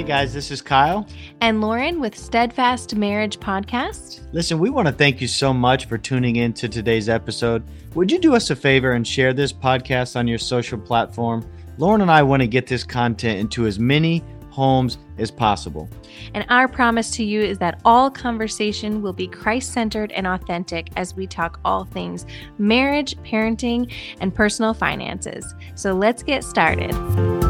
Hey guys, this is Kyle. And Lauren with Steadfast Marriage Podcast. Listen, we want to thank you so much for tuning in to today's episode. Would you do us a favor and share this podcast on your social platform? Lauren and I want to get this content into as many homes as possible. And our promise to you is that all conversation will be Christ centered and authentic as we talk all things marriage, parenting, and personal finances. So let's get started.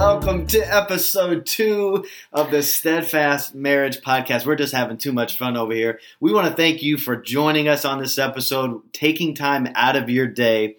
Welcome to episode two of the Steadfast Marriage Podcast. We're just having too much fun over here. We want to thank you for joining us on this episode, taking time out of your day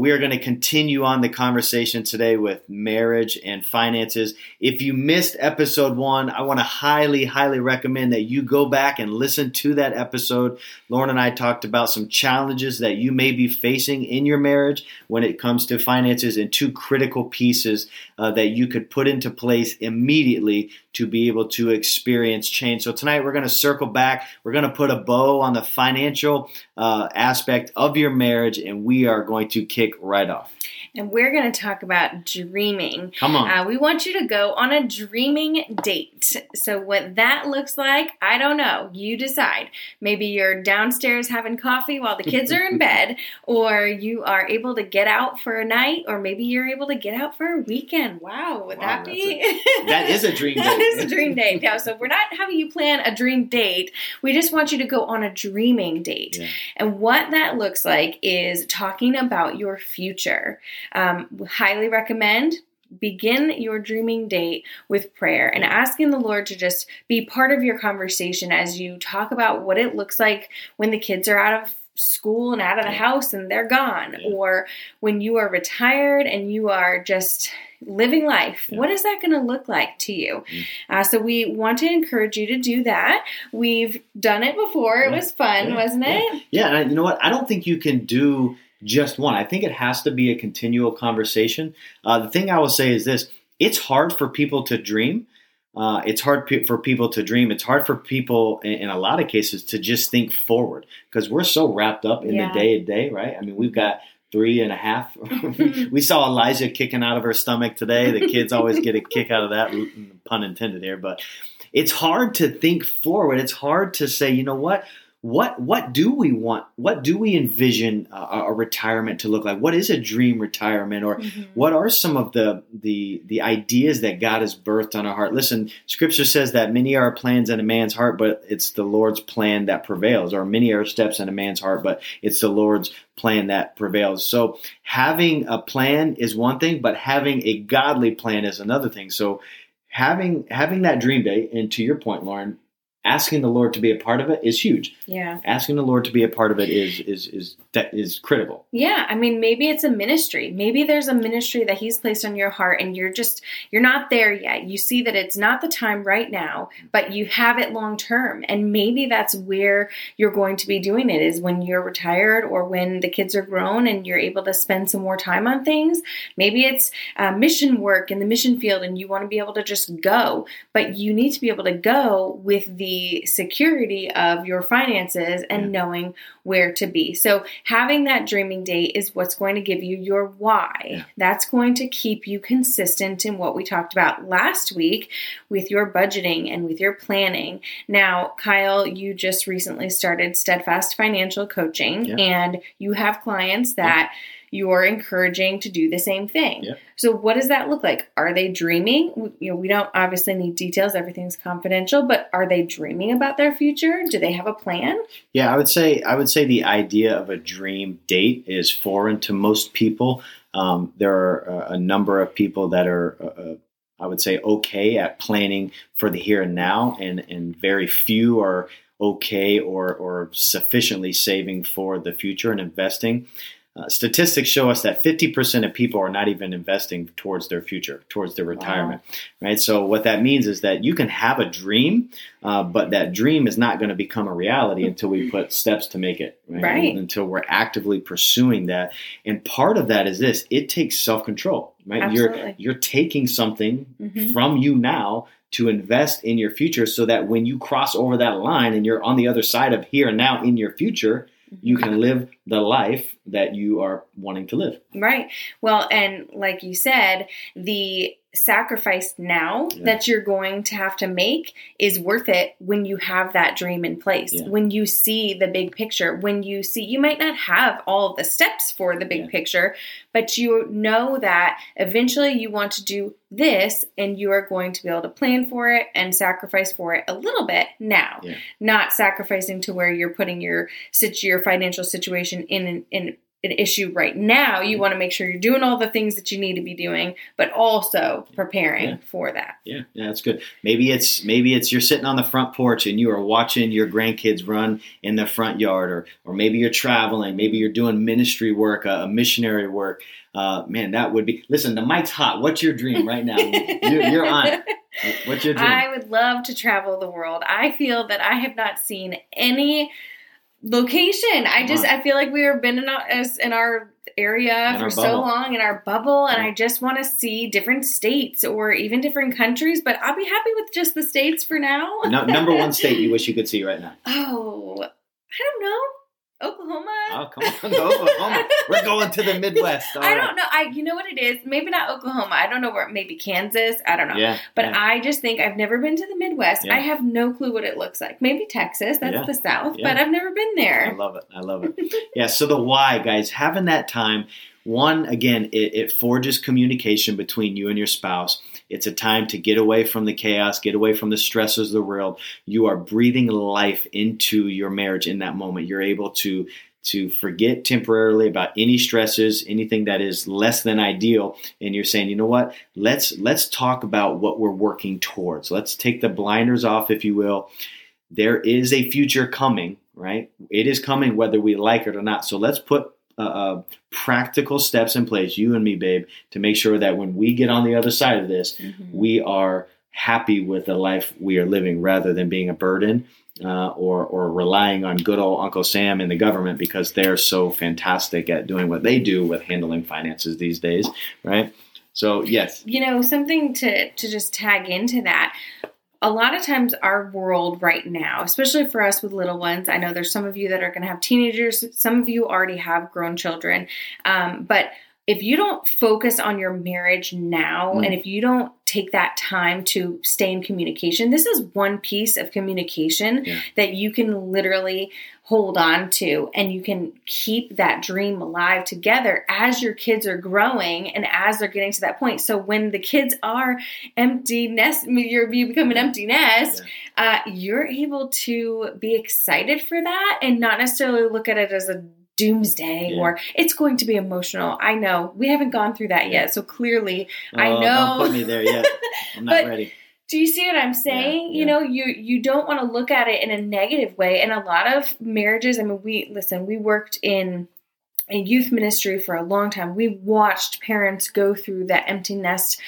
we are going to continue on the conversation today with marriage and finances. If you missed episode one, I want to highly, highly recommend that you go back and listen to that episode. Lauren and I talked about some challenges that you may be facing in your marriage when it comes to finances and two critical pieces uh, that you could put into place immediately to be able to experience change. So tonight we're going to circle back. We're going to put a bow on the financial uh, aspect of your marriage, and we are going to kick right off and we're going to talk about dreaming. Come on. Uh, we want you to go on a dreaming date. So, what that looks like, I don't know. You decide. Maybe you're downstairs having coffee while the kids are in bed, or you are able to get out for a night, or maybe you're able to get out for a weekend. Wow, would wow, that be? A, that is a dream date. that is a dream date. Yeah, so we're not having you plan a dream date. We just want you to go on a dreaming date. Yeah. And what that looks like is talking about your future. Um, highly recommend begin your dreaming date with prayer and asking the Lord to just be part of your conversation as you talk about what it looks like when the kids are out of school and out of the house and they're gone, yeah. or when you are retired and you are just living life. Yeah. What is that going to look like to you? Mm. Uh, so, we want to encourage you to do that. We've done it before, it was fun, wasn't it? Yeah, and you know what? I don't think you can do just one. I think it has to be a continual conversation. Uh, the thing I will say is this it's hard for people to dream. Uh, it's hard pe- for people to dream. It's hard for people, in, in, a lot of cases, to just think forward because we're so wrapped up in yeah. the day to day, right? I mean, we've got three and a half. we saw Elijah kicking out of her stomach today. The kids always get a kick out of that, pun intended here. But it's hard to think forward. It's hard to say, you know what? What what do we want? What do we envision a, a retirement to look like? What is a dream retirement, or mm-hmm. what are some of the the the ideas that God has birthed on our heart? Listen, Scripture says that many are plans in a man's heart, but it's the Lord's plan that prevails. Or many are steps in a man's heart, but it's the Lord's plan that prevails. So having a plan is one thing, but having a godly plan is another thing. So having having that dream day, and to your point, Lauren, asking the Lord to be a part of it is huge. Yeah. Asking the Lord to be a part of it is is is that is critical. Yeah, I mean maybe it's a ministry. Maybe there's a ministry that he's placed on your heart and you're just you're not there yet. You see that it's not the time right now, but you have it long term. And maybe that's where you're going to be doing it is when you're retired or when the kids are grown and you're able to spend some more time on things. Maybe it's uh, mission work in the mission field and you want to be able to just go, but you need to be able to go with the security of your finances and yeah. knowing where to be. So, having that dreaming date is what's going to give you your why. Yeah. That's going to keep you consistent in what we talked about last week with your budgeting and with your planning. Now, Kyle, you just recently started Steadfast Financial Coaching, yeah. and you have clients that you're encouraging to do the same thing. So what does that look like? Are they dreaming? You know, we don't obviously need details, everything's confidential, but are they dreaming about their future? Do they have a plan? Yeah, I would say I would say the idea of a dream date is foreign to most people. Um, there are a, number of people that are uh, uh, I would say okay at planning for the here and now, and and very few are okay or or sufficiently saving for the future and investing. Uh, statistics show us that 50% of people are not even investing towards their future, towards their retirement, wow. right? So what that means is that you can have a dream, uh, but that dream is not going to become a reality until we put steps to make it, right? right. Until we're actively pursuing that. And part of that is this: it takes self-control, right? Absolutely. You're you're taking something mm-hmm. from you now to invest in your future, so that when you cross over that line and you're on the other side of here and now in your future you can live the life that you are wanting to live. Right. Well, and like you said, the sacrifice now Yeah. that you're going to have to make is worth it when you have that dream in place. Yeah. When you see the big picture, when you see you might not have all the steps for the big Yeah. picture, but you know that eventually you want to do this and you are going to be able to plan for it and sacrifice for it a little bit now. Not sacrificing to where you're putting your your financial situation in in an issue right now. You want to make sure you're doing all the things that you need to be doing, but also preparing Yeah. for that. Yeah, yeah, that's good. Maybe it's maybe it's you're sitting on the front porch and you are watching your grandkids run in the front yard, or or maybe you're traveling, maybe you're doing ministry work, uh, missionary work. Uh, man, that would be. Listen, the mic's hot. What's your dream right now? you're, you're on it. What's your dream? I would love to travel the world. I feel that I have not seen any location. I just I feel like we have been in our, in our area In for our so long in our bubble and Yeah. I just want to see different states or even different countries, but I'll be happy with just the states for now. No, number one state you wish you could see right now. Oh, I don't know. Oklahoma. Oh, come on, Oklahoma. We're going to the Midwest. All I right. don't know. I you know what it is? Maybe not Oklahoma. I don't know where. Maybe Kansas. I don't know. Yeah, But yeah. I just think I've never been to the Midwest. Yeah. I have no clue what it looks like. Maybe Texas. That's Yeah. the South. But I've never been there. I love it. I love it. yeah. So the why, guys, having that time. One, again, it, it forges communication between you and your spouse. It's a time to get away from the chaos, get away from the stresses of the world. You are breathing life into your marriage in that moment. You're able to to forget temporarily about any stresses, anything that is less than ideal, and you're saying, you know what? Let's let's talk about what we're working towards. Let's take the blinders off, if you will there is a future coming, right? It is coming whether we like it or not. So let's put uh, uh, practical steps in place, you and me, babe, to make sure that when we get on the other side of this, Mhm. we are happy with the life we are living rather than being a burden uh, or, or relying on good old Uncle Sam and the government because they're so fantastic at doing what they do with handling finances these days, right? So, yes. You know, something to to just tag into that. A lot of times, our world right now, especially for us with little ones, I know there's some of you that are going to have teenagers. Some of you already have grown children, um, but if you don't focus on your marriage now Mm. and if you don't take that time to stay in communication. This is one piece of communication Yeah. that you can literally hold on to and you can keep that dream alive together as your kids are growing and as they're getting to that point. So when the kids are empty nest you're you become an empty nest uh, you're able to be excited for that and not necessarily look at it as a doomsday Yeah. or it's going to be emotional. I know we haven't gone through that yet, so clearly, I know. Don't put me there yet. I'm not ready. do you see what I'm saying? Yeah, You know, you you don't want to look at it in a negative way. And a lot of marriages, I mean, we listen, we worked in a youth ministry for a long time. We watched parents go through that empty nest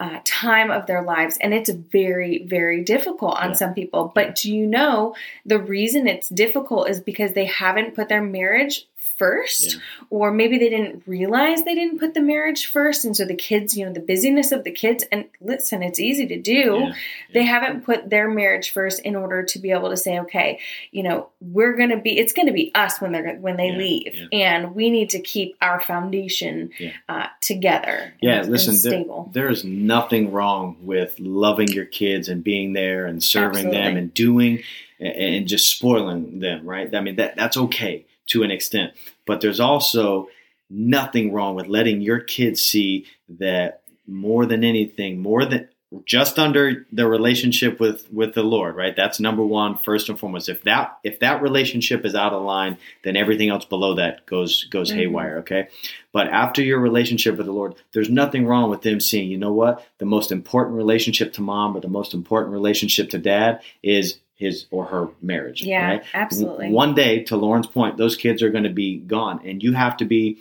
uh, time of their lives, and it's very, very difficult on Yeah. some people. But do you know the reason it's difficult is because they haven't put their marriage first Yeah. or maybe they didn't realize they didn't put the marriage first and so the kids you know the busyness of the kids and listen it's easy to do Yeah. they haven't put their marriage first in order to be able to say okay you know we're going to be it's going to be us when they're when they leave and we need to keep our foundation uh, together Yeah, and, listen, and there- stable there is nothing wrong with loving your kids and being there and serving them and doing and just spoiling them, right? I mean that that's okay to an extent, but there's also nothing wrong with letting your kids see that more than anything, more than just under the relationship with with the Lord, right? That's number one, first and foremost. If that if that relationship is out of line, then everything else below that goes goes Mhm. haywire. Okay, but after your relationship with the Lord, there's nothing wrong with them seeing. You know what? The most important relationship to mom or the most important relationship to dad is his or her marriage. yeah right? absolutely One day, to Lauren's point, those kids are going to be gone, and you have to be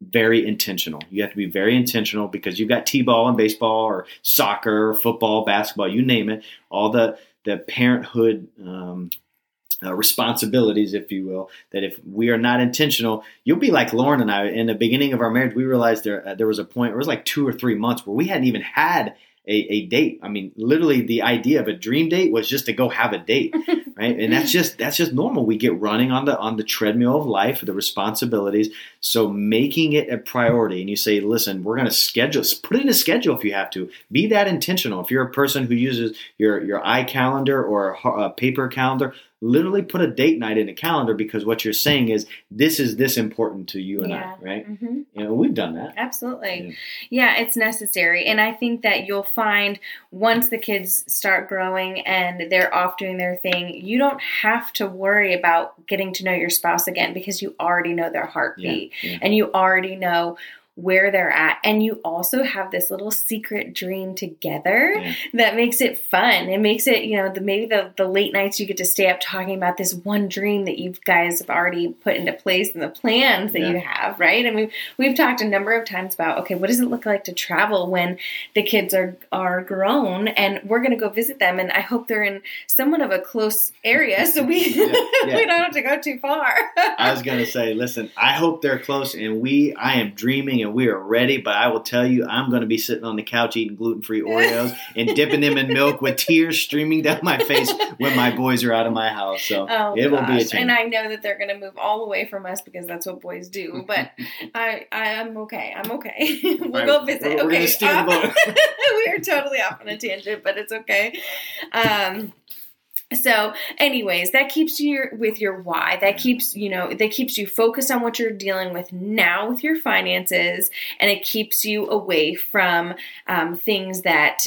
very intentional. You have to be very intentional because you've got t-ball and baseball, or soccer, or football, basketball, you name it. All the the parenthood um, uh, responsibilities, if you will. That if we are not intentional, you'll be like Lauren and I. In the beginning of our marriage, we realized there uh, there was a point. It was like two or three months where we hadn't even had a, a date. I mean, literally, the idea of a dream date was just to go have a date, right? And that's just that's just normal. We get running on the on the treadmill of life, the responsibilities. So making it a priority, and you say, listen, we're going to schedule. Put it in a schedule if you have to. Be that intentional. If you're a person who uses your your iCalendar or a paper calendar, literally put a date night in a calendar because what you're saying is this is this important to you and Yeah. I, right? Mhm. You know, we've done that. Absolutely. Yeah, it's necessary. And I think that you'll find once the kids start growing and they're off doing their thing, you don't have to worry about getting to know your spouse again because you already know their heartbeat yeah. and you already know where they're at. And you also have this little secret dream together Yeah. that makes it fun. It makes it, you know, the maybe the, the late nights you get to stay up talking about this one dream that you guys have already put into place and the plans that Yeah. you have, right? I mean, we've talked a number of times about okay, what does it look like to travel when the kids are are grown and we're going to go visit them and I hope they're in somewhat of a close area so we Yeah, we don't have to go too far. I was gonna say, listen, I hope they're close, and we, I am dreaming, and we are ready. But I will tell you, I'm gonna be sitting on the couch eating gluten-free Oreos and dipping them in milk with tears streaming down my face when my boys are out of my house. So Oh, it will be a change. And I know that they're going to move all away from us because that's what boys do. But I, I am okay. I'm okay. we'll Right. go visit. We're- we're okay. the boat. we are totally off on a tangent, but it's okay. Um, so anyways that keeps you with your why that keeps you know that keeps you focused on what you're dealing with now with your finances and it keeps you away from um, things that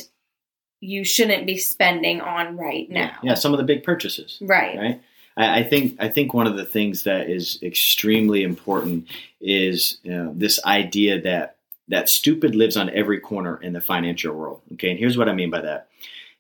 you shouldn't be spending on right now yeah, yeah, some of the big purchases. right right? I, I think I think one of the things that is extremely important is you know, this idea that that stupid lives on every corner in the financial world. Okay, and here's what I mean by that: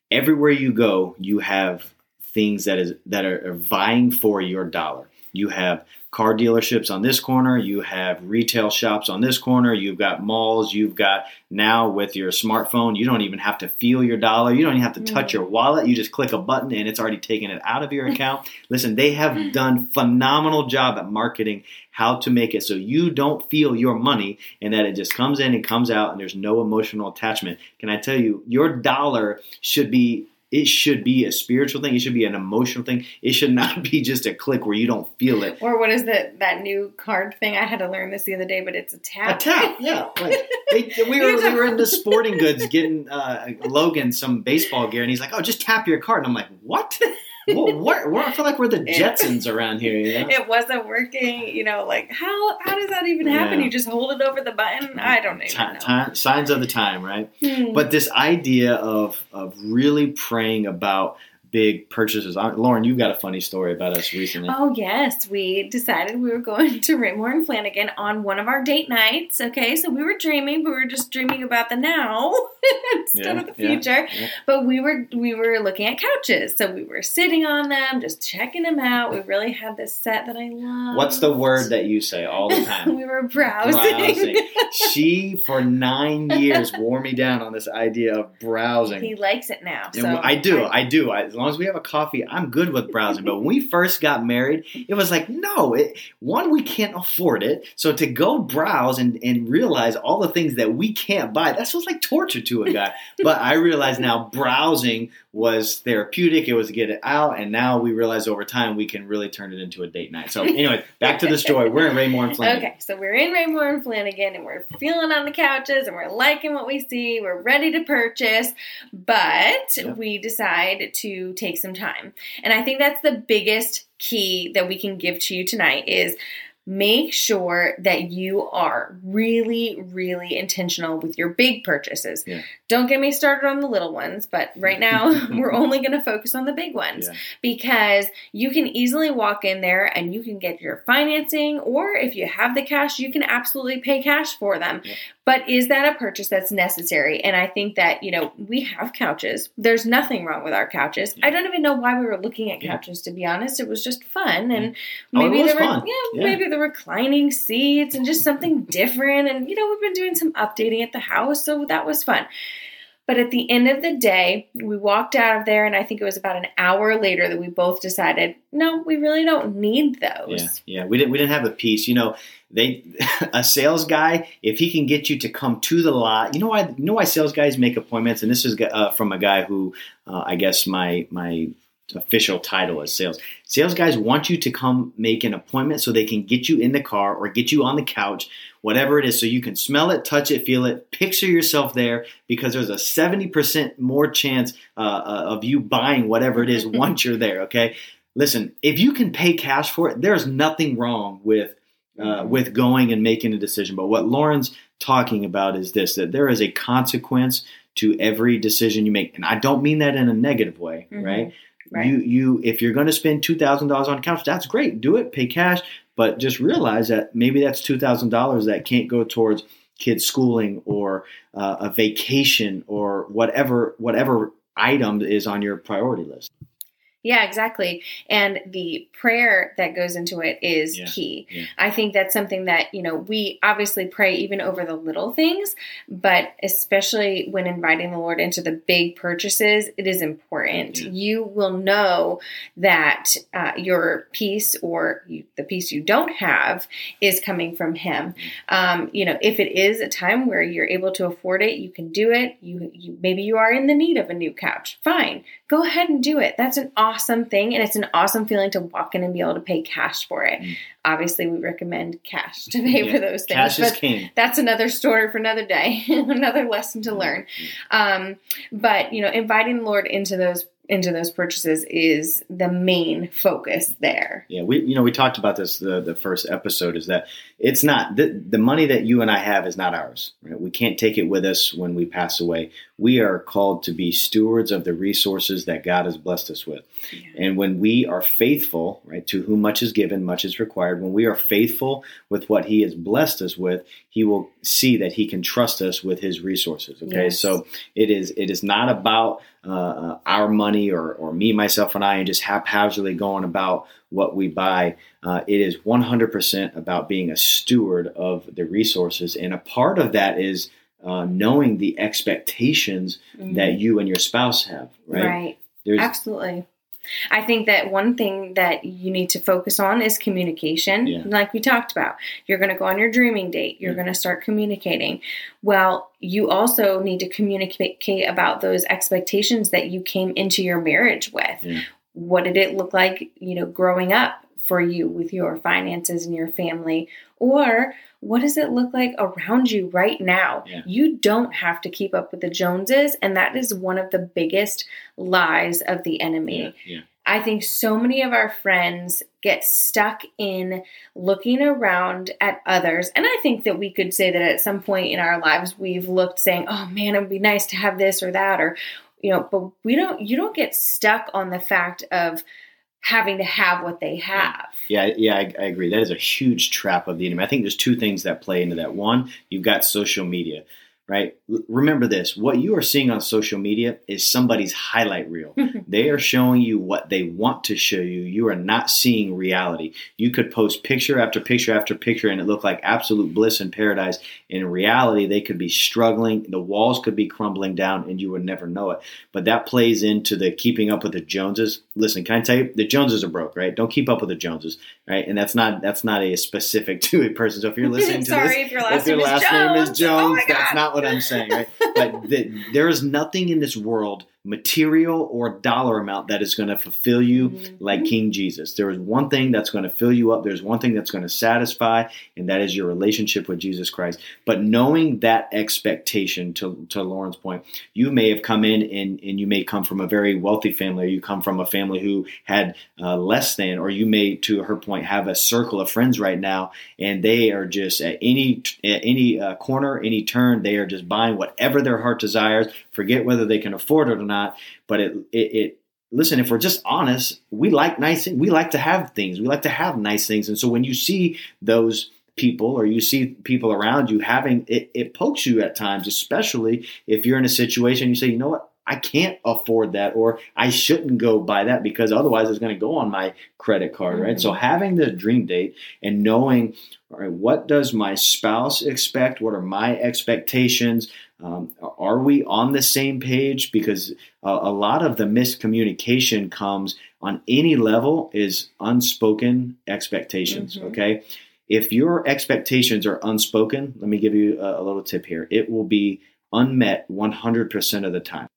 everywhere you go, you have things that is that are, are vying for your dollar. You have car dealerships on this corner, you have retail shops on this corner, you've got malls, you've got now with your smartphone, you don't even have to feel your dollar, you don't even have to touch Mm. your wallet, you just click a button and it's already taken it out of your account. Listen, they have done phenomenal job at marketing how to make it so you don't feel your money and that it just comes in and comes out and there's no emotional attachment. Can I tell you, your dollar should be it should be a spiritual thing. It should be an emotional thing. It should not be just a click where you don't feel it. Or what is that that new card thing? I had to learn this the other day, but it's a A tap. tap, yeah. Like, they, we were we were into sporting goods getting uh, Logan some baseball gear, and he's like, "Oh, just tap your card." And I'm like, "What? what? what? We're- I feel like we're the Jetsons around here." You know? It wasn't working, you know. Like how how does that even happen? Yeah. You just hold it over the button. I don't even know. signs of the time, right? Hmm. But this idea of of really praying about big purchases. I, Lauren, you've got a funny story about us recently. Oh yes, we decided we were going to Raymour and Flanigan on one of our date nights. Okay, so we were dreaming, but we were just dreaming about the now instead Yeah, of the future. yeah. But we were we were looking at couches, so we were sitting on them, just checking them out. We really had this set that I love. What's the word that you say all the time? we were browsing. Browsing. she for nine years wore me down on this idea of browsing. he likes it now. So I do, I do. I, long as we have a coffee, I'm good with browsing. But when we first got married, it was like, no, it, one, we can't afford it. So to go browse and, and realize all the things that we can't buy, that was like torture to a guy. but I realize now browsing was therapeutic. It was to get it out. And now we realize over time we can really turn it into a date night. So anyway, back to the story. We're in Raymour and Flanigan. Okay, so we're in Raymour and Flanigan and we're feeling on the couches and we're liking what we see. We're ready to purchase, but Yeah. we decide to take some time. And I think that's the biggest key that we can give to you tonight is make sure that you are really really intentional with your big purchases. Yeah. Don't get me started on the little ones, but right now we're only going to focus on the big ones Yeah. because you can easily walk in there and you can get your financing, or if you have the cash, you can absolutely pay cash for them. Yep. But is that a purchase that's necessary? And I think that, you know, we have couches. There's nothing wrong with our couches. Yeah. I don't even know why we were looking at Yeah. couches, to be honest. It was just fun. And Oh, maybe was there were, fun. yeah, Yeah. maybe the reclining seats and just something different. And, you know, we've been doing some updating at the house. So that was fun. But at the end of the day, we walked out of there, and I think it was about an hour later that we both decided, no, we really don't need those. Yeah, yeah. We didn't we didn't have a piece. You know, they a sales guy if he can get you to come to the lot. You know why? You know why sales guys make appointments? And this is uh, from a guy who uh, I guess my my official title is sales. Sales guys want you to come make an appointment so they can get you in the car or get you on the couch, whatever it is, so you can smell it, touch it, feel it, picture yourself there because there's a 70% more chance uh, uh, of you buying whatever it is once you're there, okay? Listen, if you can pay cash for it, there's nothing wrong with uh, with going and making a decision. But what Lauren's talking about is this: that there is a consequence to every decision you make, and I don't mean that in a negative way, mm-hmm. right? Right. You you if you're going to spend two thousand dollars on a couch, that's great. Do it, pay cash, but just realize that maybe that's two thousand dollars that can't go towards kids' schooling or uh, a vacation or whatever whatever item is on your priority list. Yeah, exactly. And the prayer that goes into it is yeah, key. Yeah. I think that's something that, you know, we obviously pray even over the little things, but especially when inviting the Lord into the big purchases, it is important. Yeah. You will know that uh, your peace or you, the peace you don't have is coming from Him. Um, you know, if it is a time where you're able to afford it, you can do it. You, you maybe you are in the need of a new couch. Fine, go ahead and do it. That's an awesome thing. And it's an awesome feeling to walk in and be able to pay cash for it. Mm. Obviously, we recommend cash to pay yeah. for those things. Cash is king. That's another story for another day, another lesson to learn. Um, but, you know, inviting the Lord into those into those purchases is the main focus there. Yeah, we you know we talked about this the the first episode is that it's not the, the money that you and I have is not ours. Right? We can't take it with us when we pass away. We are called to be stewards of the resources that God has blessed us with. Yeah. And when we are faithful, right, to whom much is given, much is required. When we are faithful with what he has blessed us with, he will see that he can trust us with his resources. Okay? Yes. So it is it is not about uh, uh our money or, or me, myself, and I, and just haphazardly going about what we buy. Uh, it is 100% about being a steward of the resources. And a part of that is uh, knowing the expectations mm-hmm. that you and your spouse have, right? Right. There's, Absolutely. I think that one thing that you need to focus on is communication. Yeah. Like we talked about, you're going to go on your dreaming date, you're yeah. going to start communicating. Well, you also need to communicate about those expectations that you came into your marriage with. Yeah what did it look like, you know, growing up for you with your finances and your family? Or what does it look like around you right now? Yeah. You don't have to keep up with the Joneses, and that is one of the biggest lies of the enemy. Yeah, yeah. I think so many of our friends get stuck in looking around at others. And I think that we could say that at some point in our lives, we've looked saying, oh man, it would be nice to have this or that, or you know, but we don't, you don't get stuck on the fact of having to have what they have. Yeah, yeah, I, I, agree. That is a huge trap of the enemy. I think there's two things that play into that. One, you've got social media right? Remember this what you are seeing on social media is somebody's highlight reel. they are showing you what they want to show you. You are not seeing reality. You could post picture after picture after picture and it looked like absolute bliss and paradise. In reality, they could be struggling, the walls could be crumbling down, and you would never know it. But that plays into the keeping up with the Joneses. Listen, can I tell you, the Joneses are broke, right? Don't keep up with the Joneses, right? And that's not that's not a specific to a person. So if you're listening to this, if your last, if your name, last is name is Jones, oh that's not what I'm saying, right? but the, there is nothing in this world material or dollar amount that is going to fulfill you mm-hmm. like King Jesus. There is one thing that's going to fill you up. There's one thing that's going to satisfy, and that is your relationship with Jesus Christ. But knowing that expectation, to, to Lauren's point, you may have come in and, and you may come from a very wealthy family, or you come from a family who had uh, less than, or you may, to her point, have a circle of friends right now, and they are just at any at any uh, corner, any turn, they are just buying whatever their heart desires. Forget whether they can afford it or not. But it, it, it listen, if we're just honest, we like nice things. We like to have things. We like to have nice things. And so when you see those people or you see people around you having it, it pokes you at times, especially if you're in a situation you say, you know what, I can't afford that or I shouldn't go buy that because otherwise it's going to go on my credit card, right? Mm-hmm. So having the dream date and knowing, all right, what does my spouse expect? What are my expectations? Um, are we on the same page? Because a, a lot of the miscommunication comes on any level is unspoken expectations. Mhm. Okay. If your expectations are unspoken, let me give you a, a little tip here. It will be unmet 100% of the time.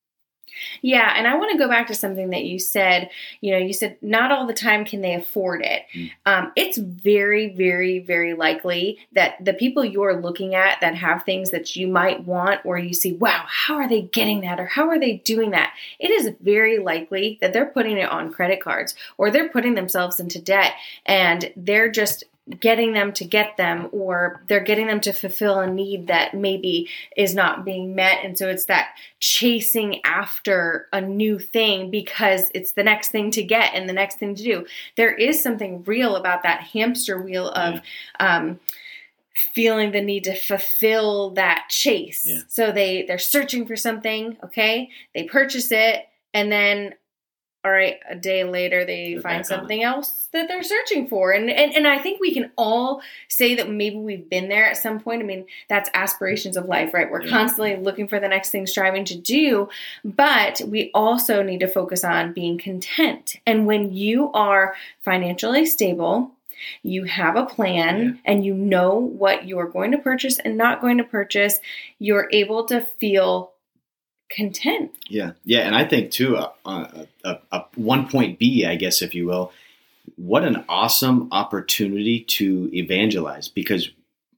Yeah, and I want to go back to something that you said. You know, you said not all the time can they afford it. Mm. Um, it's very, very, very likely that the people you're looking at that have things that you might want, or you see, wow, how are they getting that, or how are they doing that? It is very likely that they're putting it on credit cards, or they're putting themselves into debt, and they're just getting them to get them or they're getting them to fulfill a need that maybe is not being met. And so it's that chasing after a new thing because it's the next thing to get and the next thing to do. There is something real about that hamster wheel of um, feeling the need to fulfill that chase. Yeah. so they they're searching for something okay? They purchase it and then all right a day later they They're find something else that they're searching for. And, and and i think we can all say that maybe we've been there at some point. I mean that's aspirations of life right? We're Yeah. constantly looking for the next thing striving to do. But we also need to focus on being content. And when you are financially stable you have a plan and you know what you're going to purchase and not going to purchase you're able to feel content Yeah, yeah, and I think too, a, uh, uh, uh, one point B, I guess, if you will, what an awesome opportunity to evangelize. Because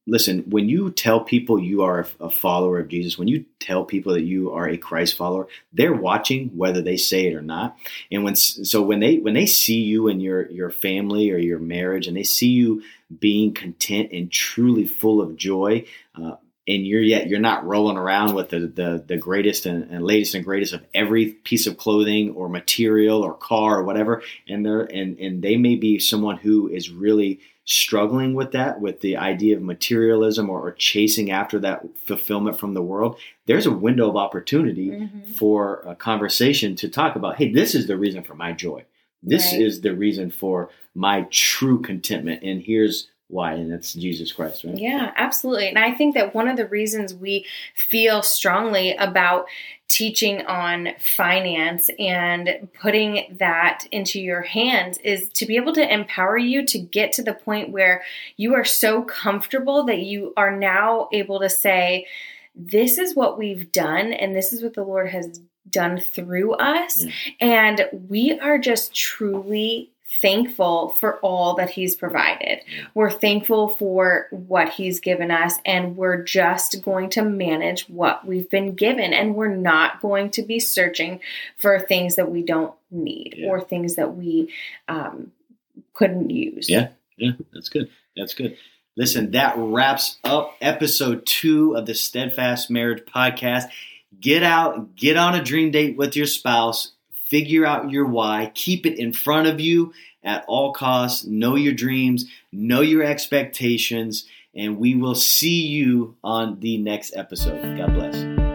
listen, when you tell people you are a, follower of Jesus, when you tell people that you are a Christ follower, they're watching whether they say it or not. And when so when they when they see you and your your family or your marriage, and they see you being content and truly full of joy. Uh, and you're yet you're not rolling around with the the, the greatest and, and latest and greatest of every piece of clothing or material or car or whatever and they're and and they may be someone who is really struggling with that with the idea of materialism or, or chasing after that fulfillment from the world there's a window of opportunity Mhm. for a conversation to talk about hey this is the reason for my joy this Right. is the reason for my true contentment and here's why and it's jesus christ right Yeah, absolutely. And I think that one of the reasons we feel strongly about teaching on finance and putting that into your hands is to be able to empower you to get to the point where you are so comfortable that you are now able to say, This is what we've done, and this is what the Lord has done through us. Yeah. And we are just truly thankful for all that He's provided. We're thankful for what He's given us, and we're just going to manage what we've been given. And we're not going to be searching for things that we don't need Yeah. or things that we um, couldn't use. Yeah. Yeah, that's good. That's good. Listen, that wraps up episode two of the Steadfast Marriage Podcast. Get out, get on a dream date with your spouse, figure out your why, keep it in front of you at all costs, know your dreams, know your expectations, and we will see you on the next episode. God bless.